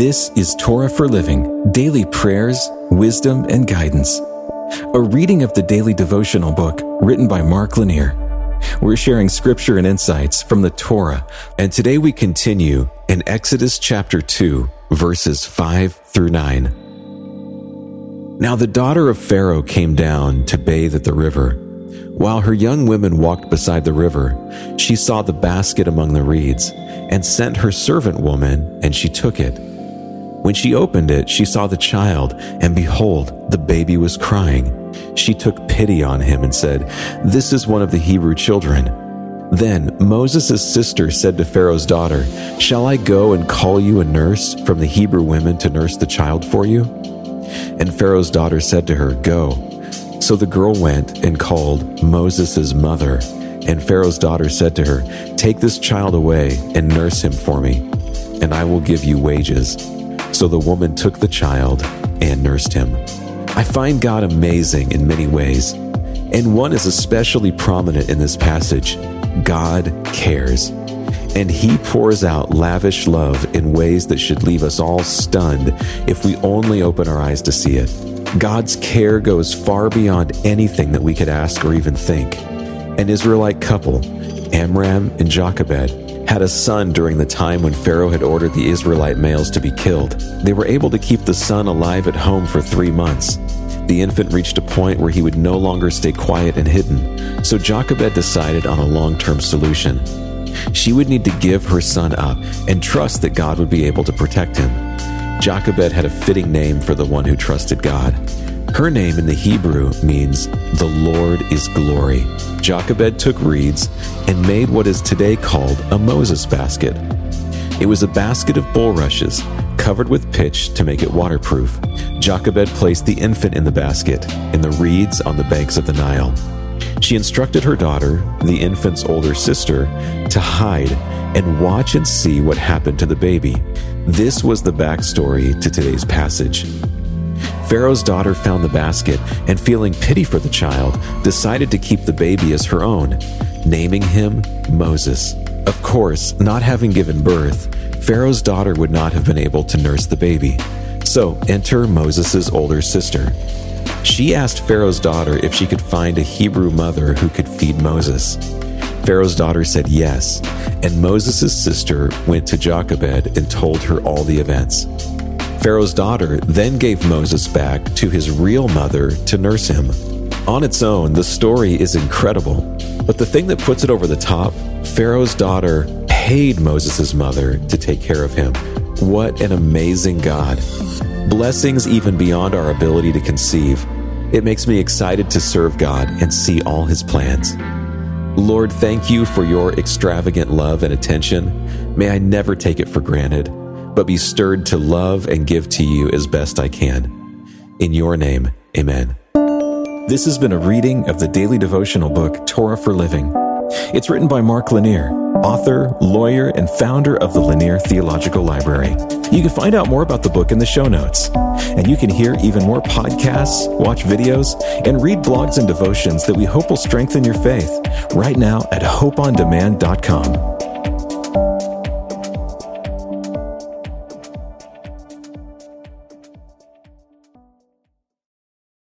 This is Torah for Living daily prayers, wisdom, and guidance. A reading of the daily devotional book written by Mark Lanier. We're sharing scripture and insights from the Torah, and today we continue in Exodus chapter 2, verses 5 through 9. Now the daughter of Pharaoh came down to bathe at the river. While her young women walked beside the river, she saw the basket among the reeds and sent her servant woman, and she took it. When she opened it, she saw the child, and behold, the baby was crying. She took pity on him and said, This is one of the Hebrew children. Then Moses' sister said to Pharaoh's daughter, Shall I go and call you a nurse from the Hebrew women to nurse the child for you? And Pharaoh's daughter said to her, Go. So the girl went and called Moses' mother. And Pharaoh's daughter said to her, Take this child away and nurse him for me, and I will give you wages. So the woman took the child and nursed him. I find God amazing in many ways, and one is especially prominent in this passage God cares. And He pours out lavish love in ways that should leave us all stunned if we only open our eyes to see it. God's care goes far beyond anything that we could ask or even think. An Israelite couple, Amram and Jochebed, had a son during the time when Pharaoh had ordered the Israelite males to be killed. They were able to keep the son alive at home for three months. The infant reached a point where he would no longer stay quiet and hidden, so Jochebed decided on a long term solution. She would need to give her son up and trust that God would be able to protect him. Jochebed had a fitting name for the one who trusted God. Her name in the Hebrew means the Lord is glory. Jochebed took reeds and made what is today called a Moses basket. It was a basket of bulrushes covered with pitch to make it waterproof. Jochebed placed the infant in the basket in the reeds on the banks of the Nile. She instructed her daughter, the infant's older sister, to hide and watch and see what happened to the baby. This was the backstory to today's passage. Pharaoh's daughter found the basket and, feeling pity for the child, decided to keep the baby as her own, naming him Moses. Of course, not having given birth, Pharaoh's daughter would not have been able to nurse the baby. So, enter Moses' older sister. She asked Pharaoh's daughter if she could find a Hebrew mother who could feed Moses. Pharaoh's daughter said yes, and Moses' sister went to Jochebed and told her all the events. Pharaoh's daughter then gave Moses back to his real mother to nurse him. On its own, the story is incredible. But the thing that puts it over the top, Pharaoh's daughter paid Moses' mother to take care of him. What an amazing God. Blessings even beyond our ability to conceive. It makes me excited to serve God and see all his plans. Lord, thank you for your extravagant love and attention. May I never take it for granted but be stirred to love and give to you as best I can. In your name, amen. This has been a reading of the daily devotional book, Torah for Living. It's written by Mark Lanier, author, lawyer, and founder of the Lanier Theological Library. You can find out more about the book in the show notes. And you can hear even more podcasts, watch videos, and read blogs and devotions that we hope will strengthen your faith right now at hopeondemand.com.